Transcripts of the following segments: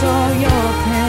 saw your pain.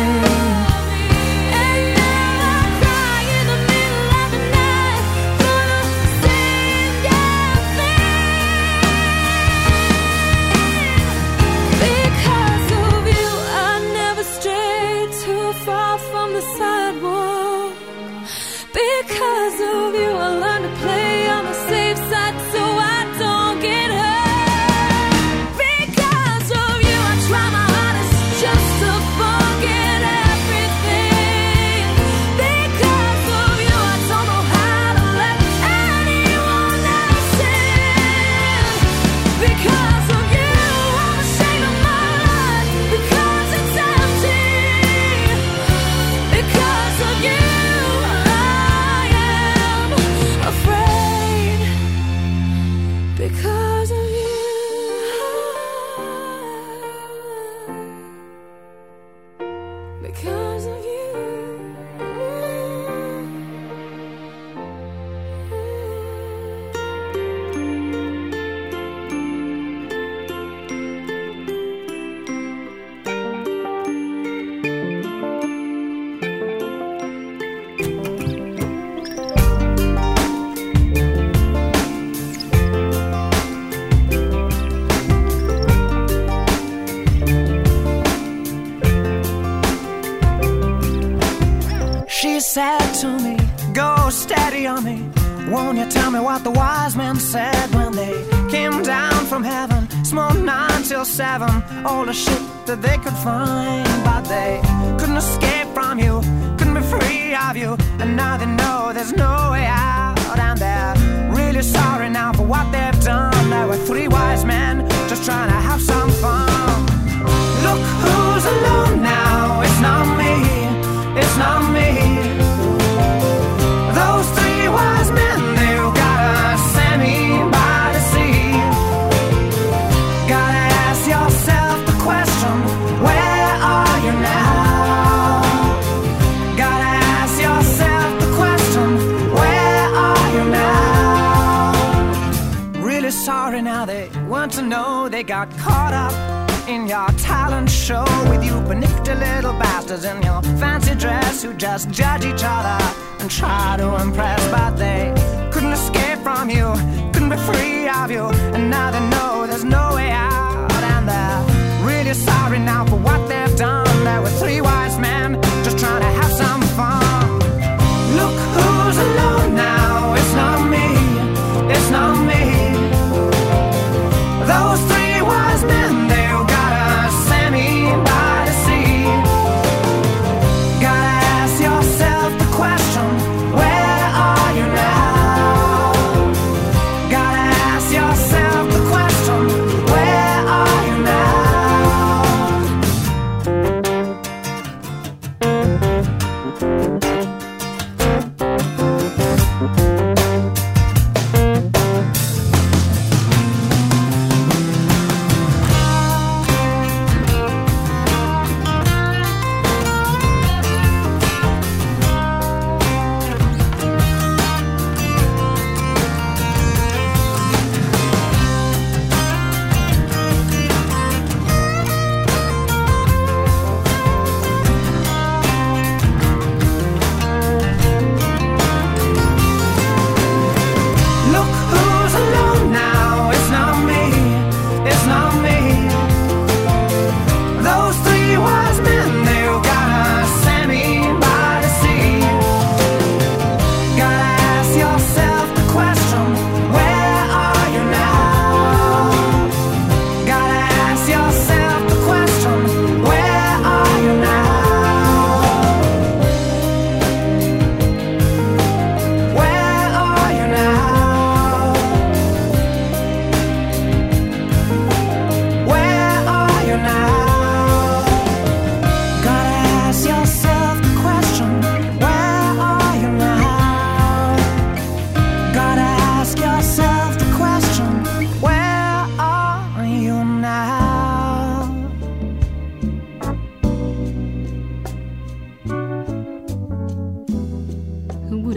really sorry now. They want to know they got caught up in your talent show with you panicked little bastards in your fancy dress who just judge each other and try to impress, but they couldn't escape from you, couldn't be free of you, and now they know there's no way out, and they're really sorry now for what they've done. There were three wise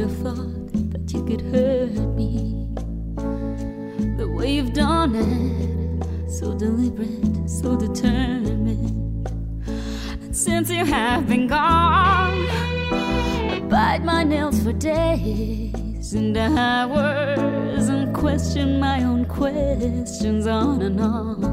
thought that you could hurt me the way you've done it. So deliberate, so determined. And since you have been gone, I bite my nails for days and hours and question my own questions on and on.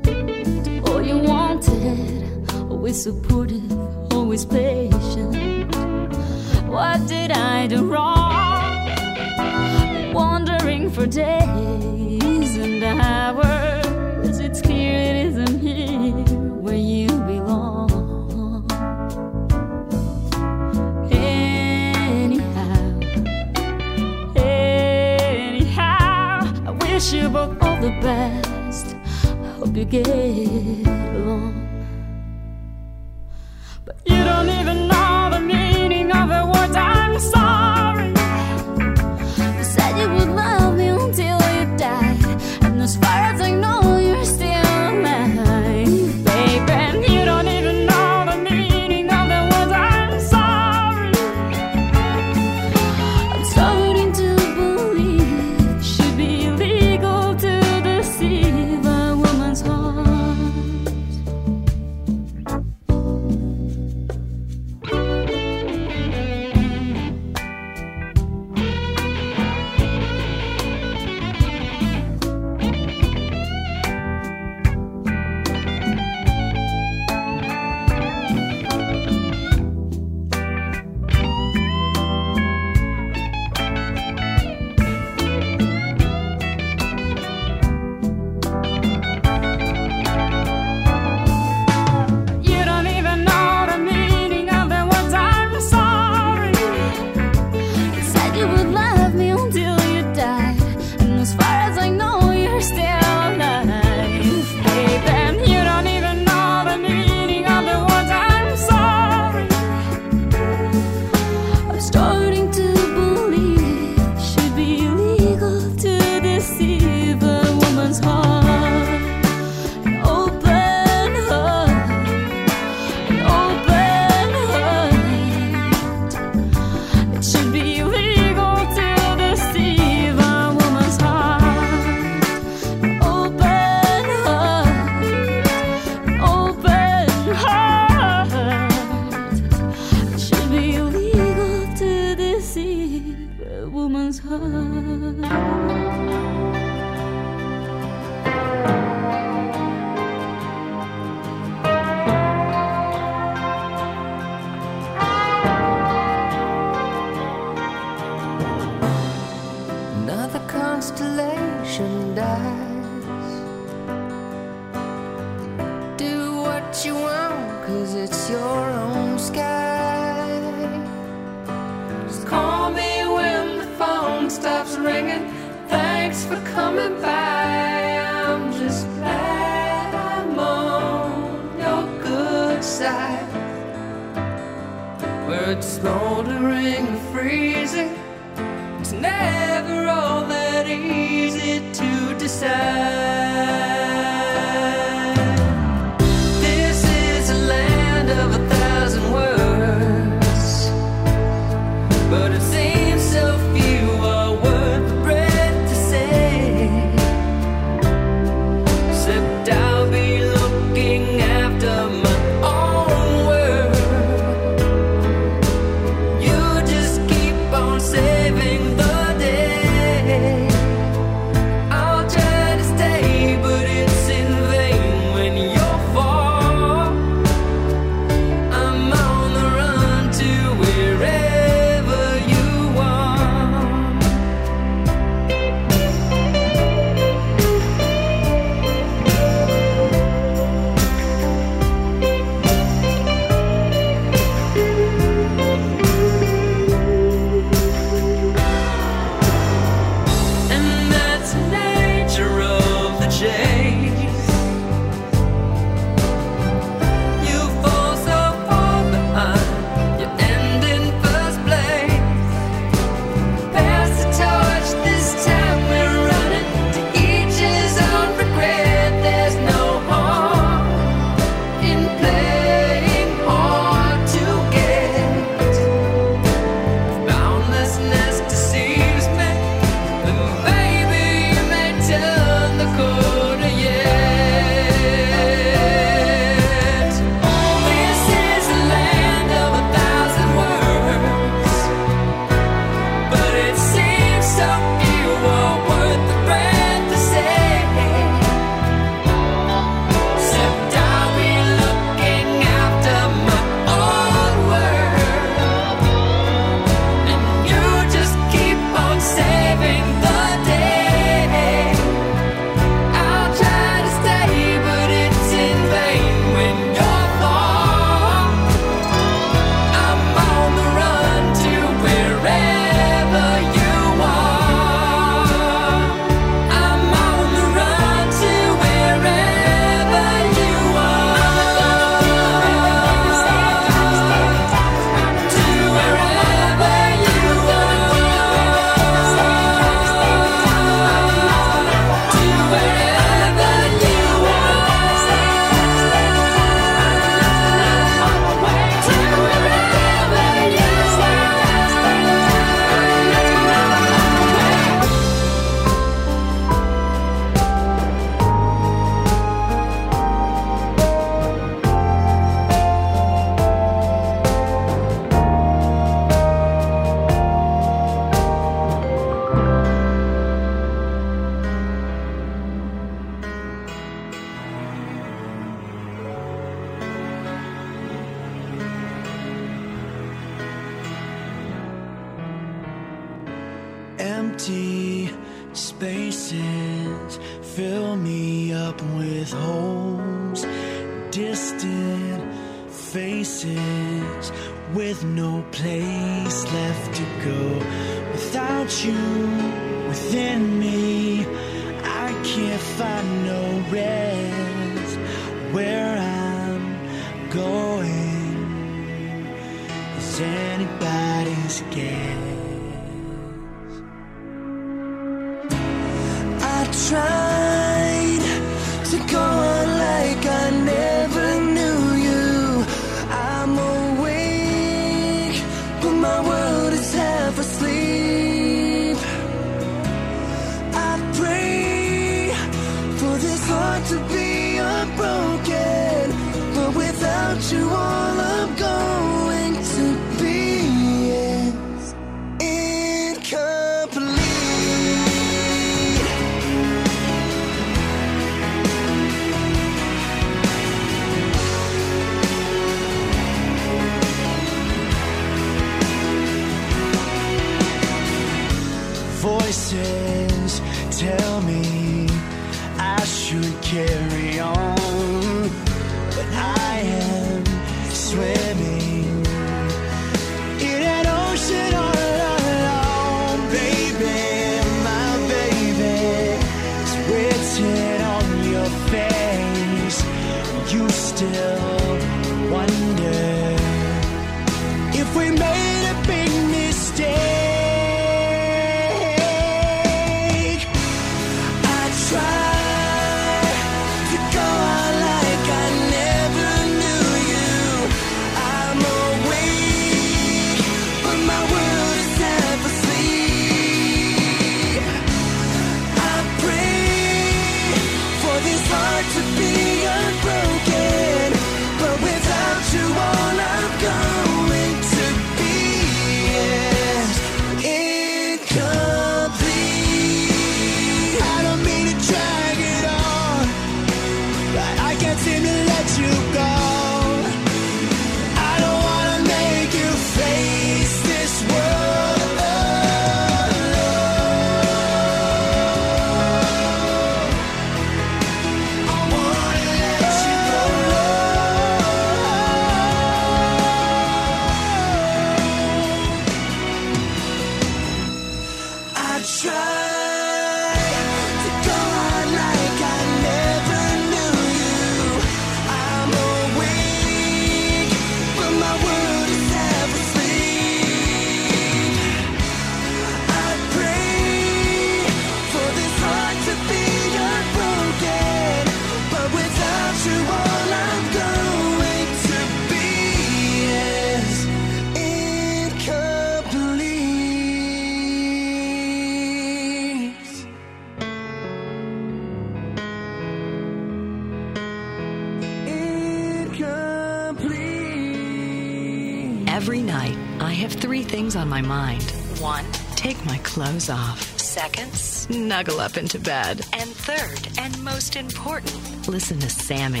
snuggle up into bed. And third, and most important, listen to Sammy.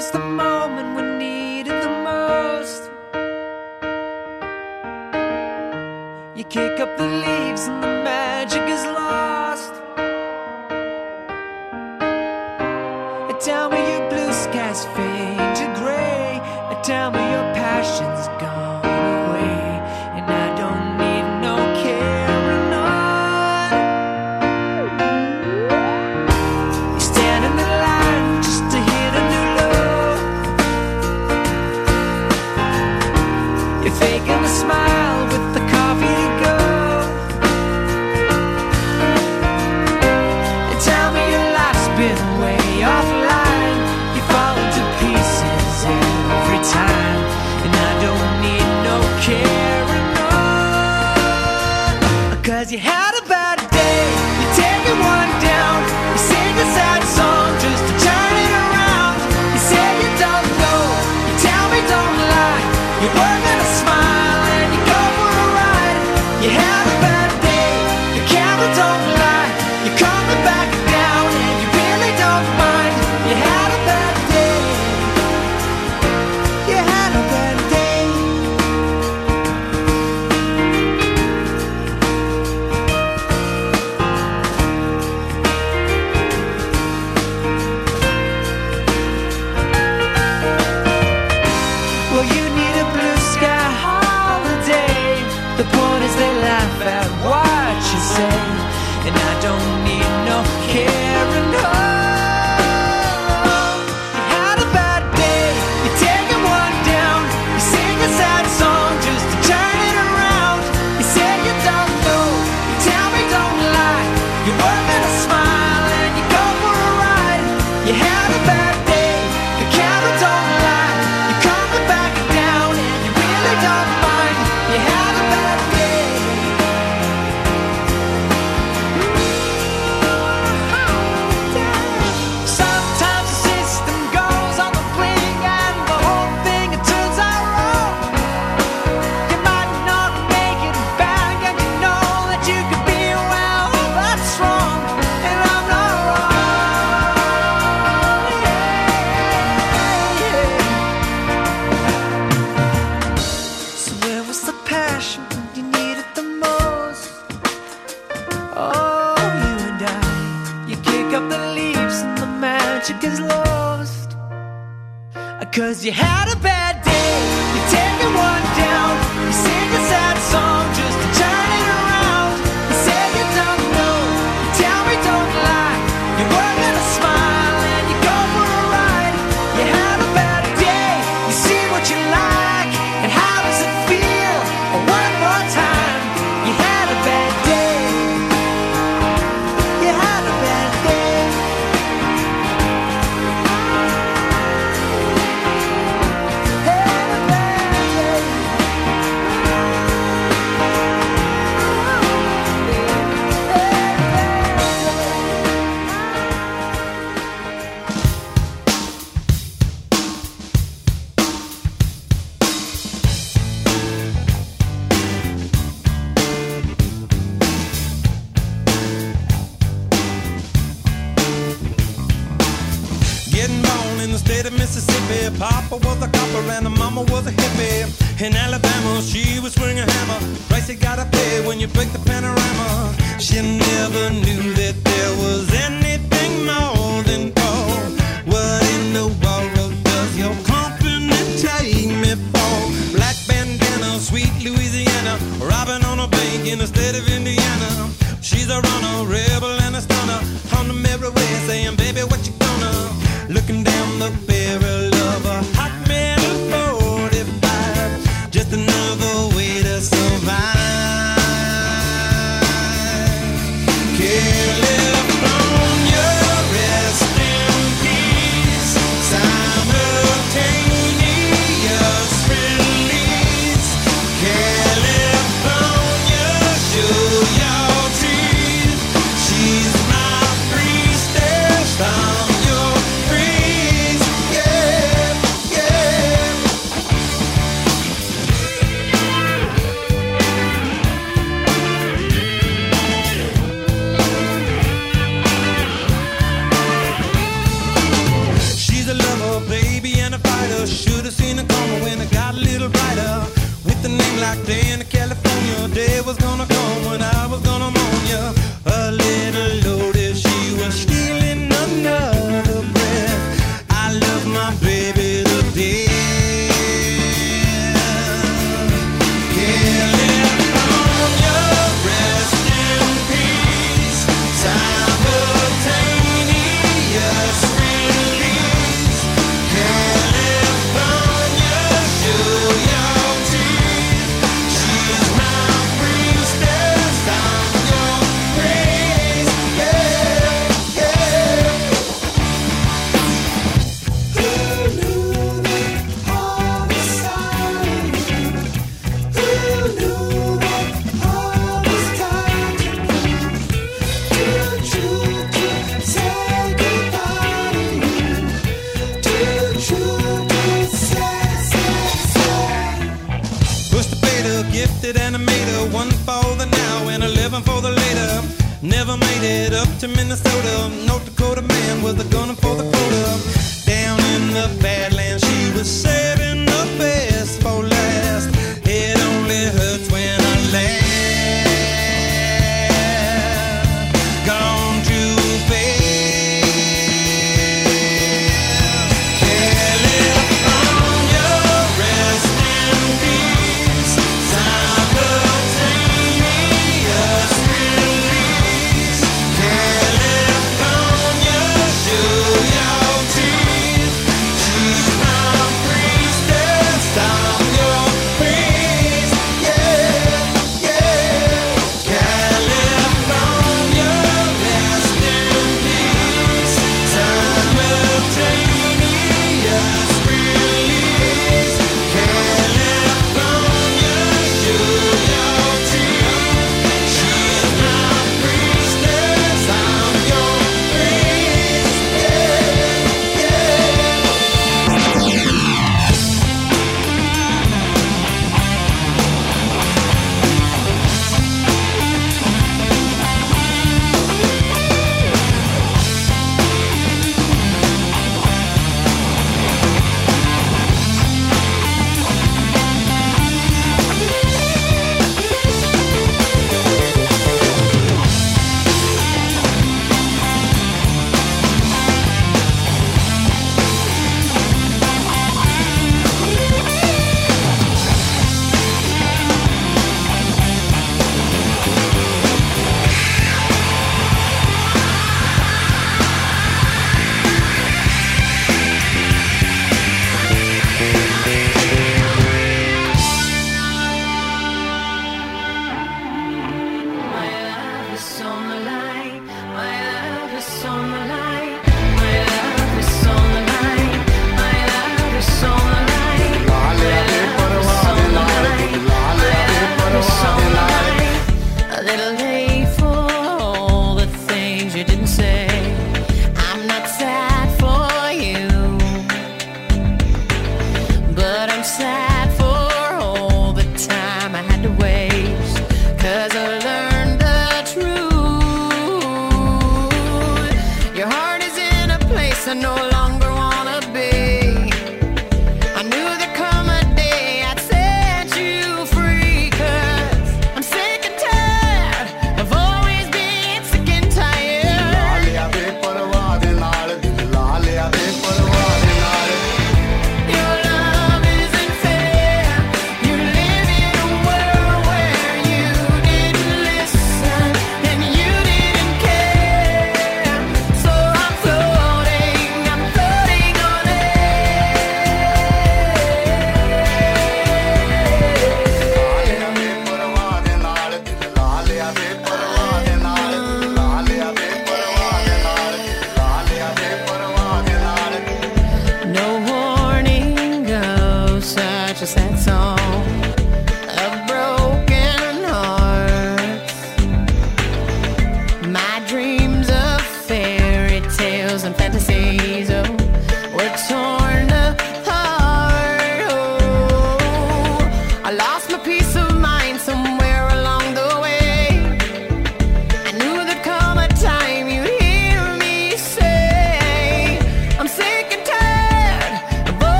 was the moment we needed the most. You kick up the leaves and the magic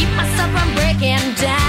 keep myself from breaking down.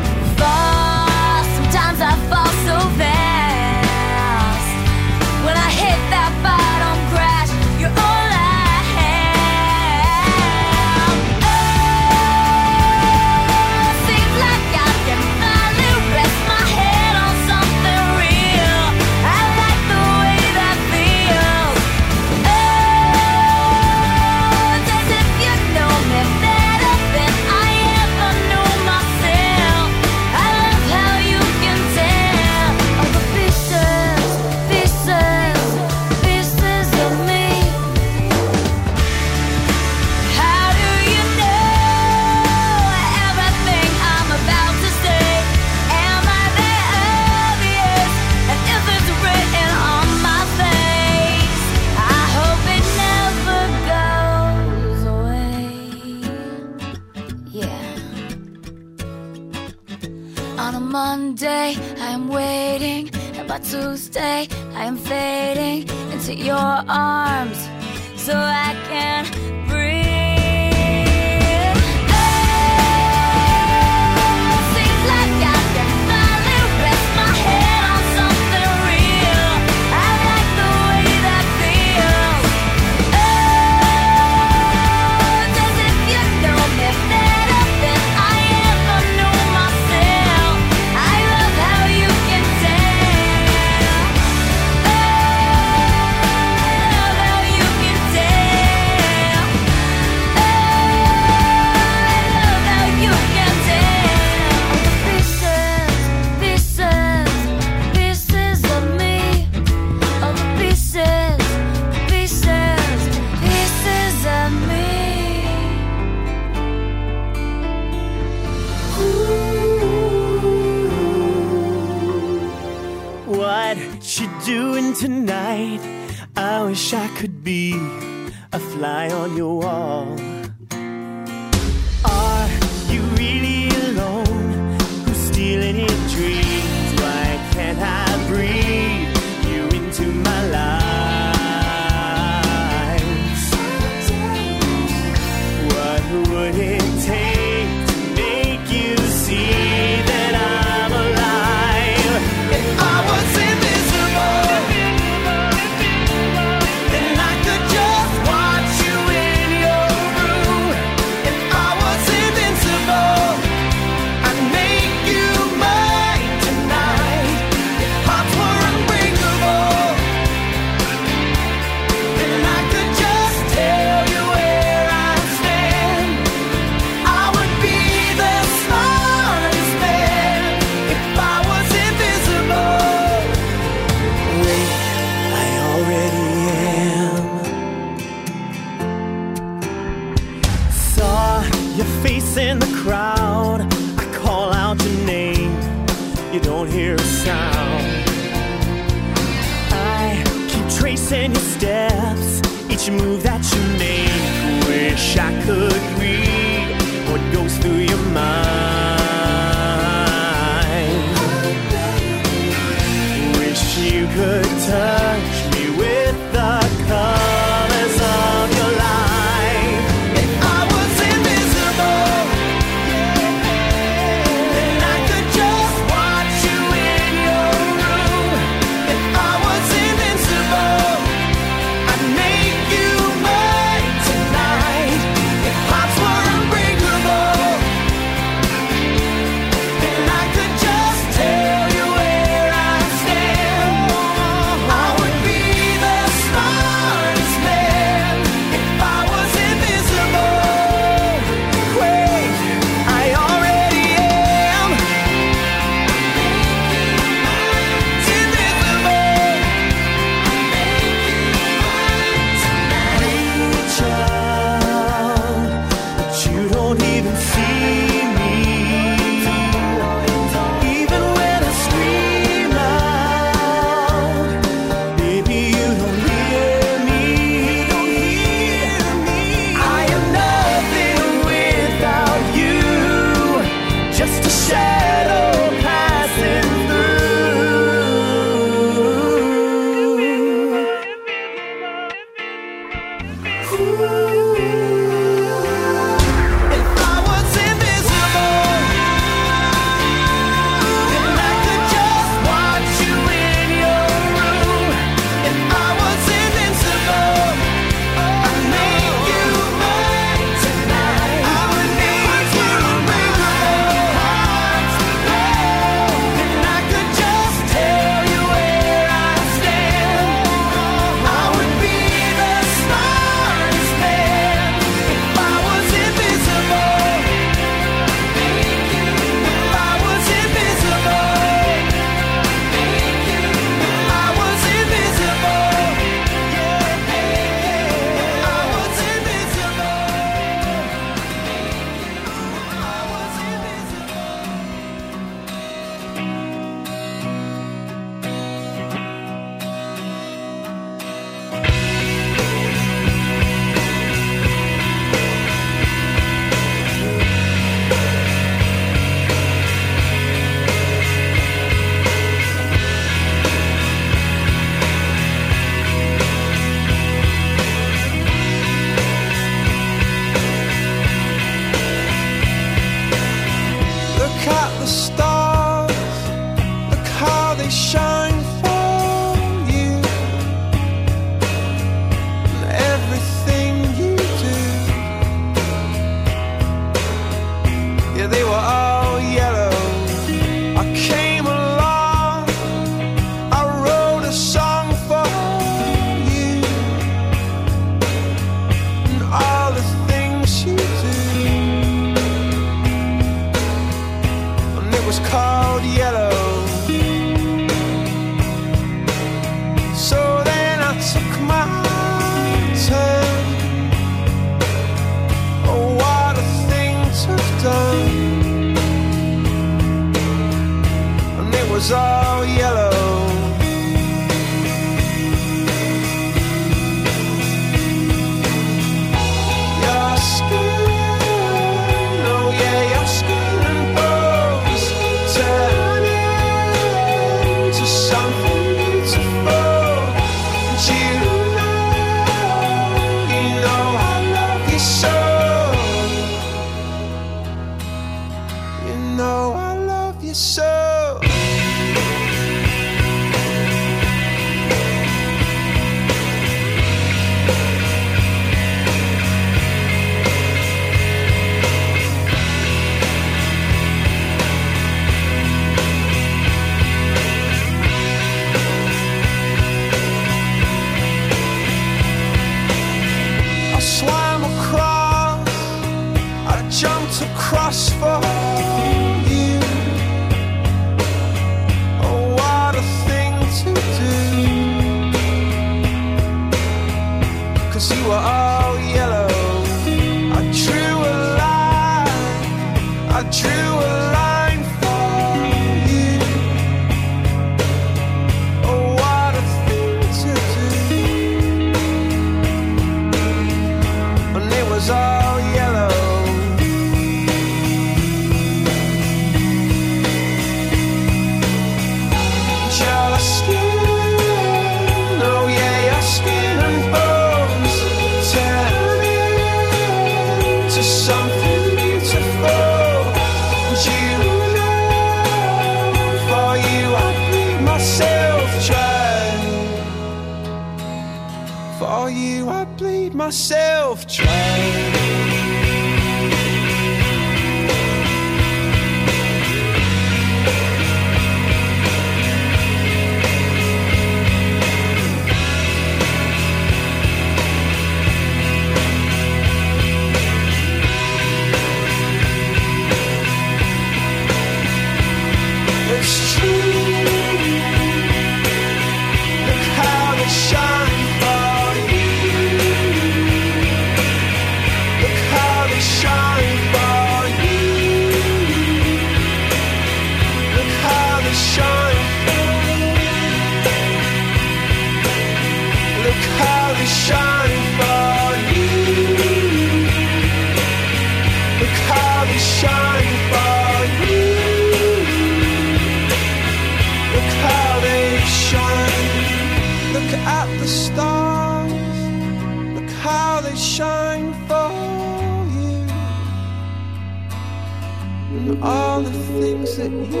All the things that you do.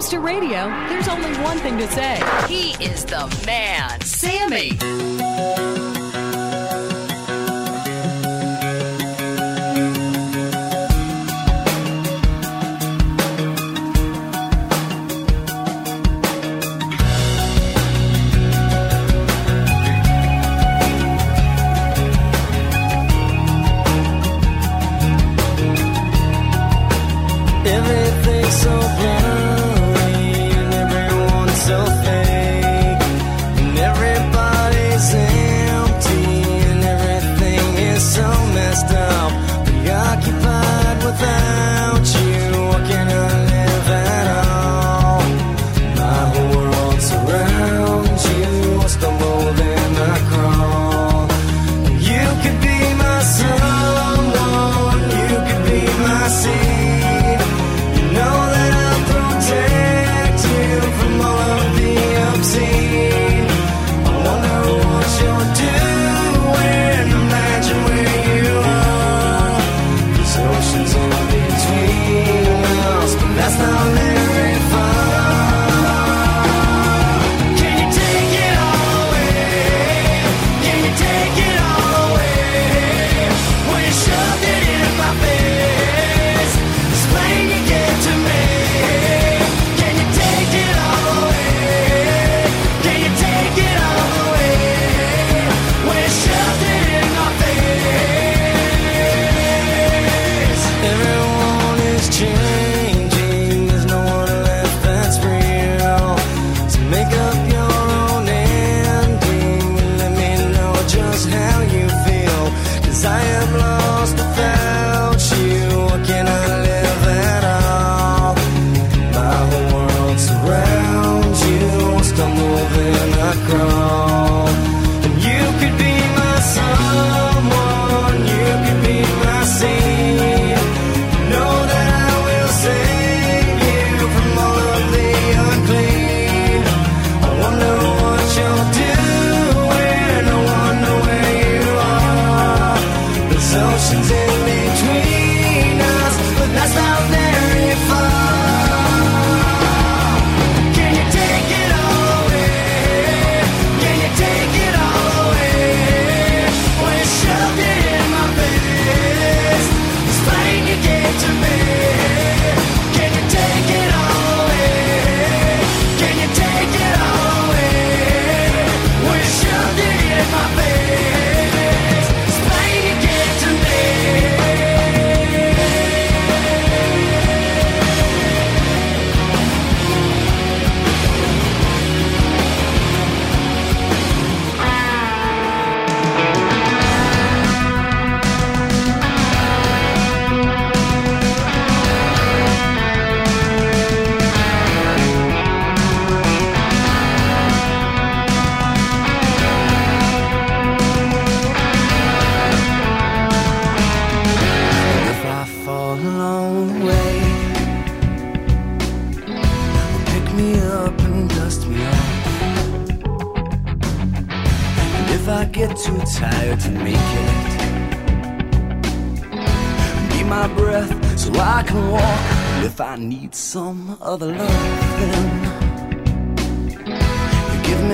comes to radio, there's only one thing to say. He is the man, Sammy.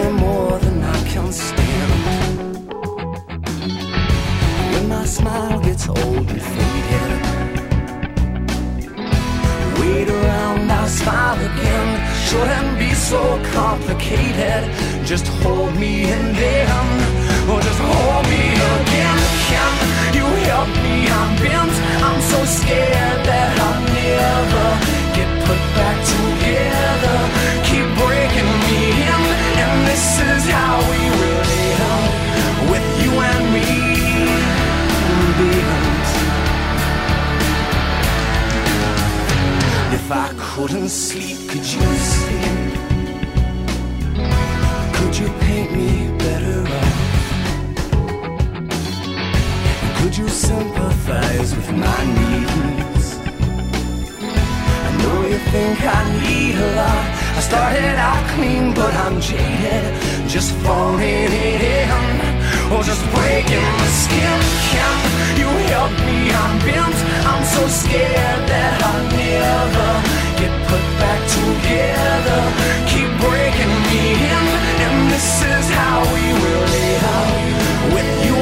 More than I can stand. When my smile gets old and faded, wait around, I'll smile again. Shouldn't be so complicated. Just hold me and then, or just hold me again. Can you help me? I'm bent. I'm so scared that I'll never get put back together. If I couldn't sleep, could you sleep? Could you paint me better off? Could you sympathize with my needs? I know you think I need a lot. I started out clean, but I'm jaded. Just falling in, or just breaking my skin. Can you help me? I'm bent. I'm so scared that I'll never get put back together. Keep breaking me in, and this is how we will live with you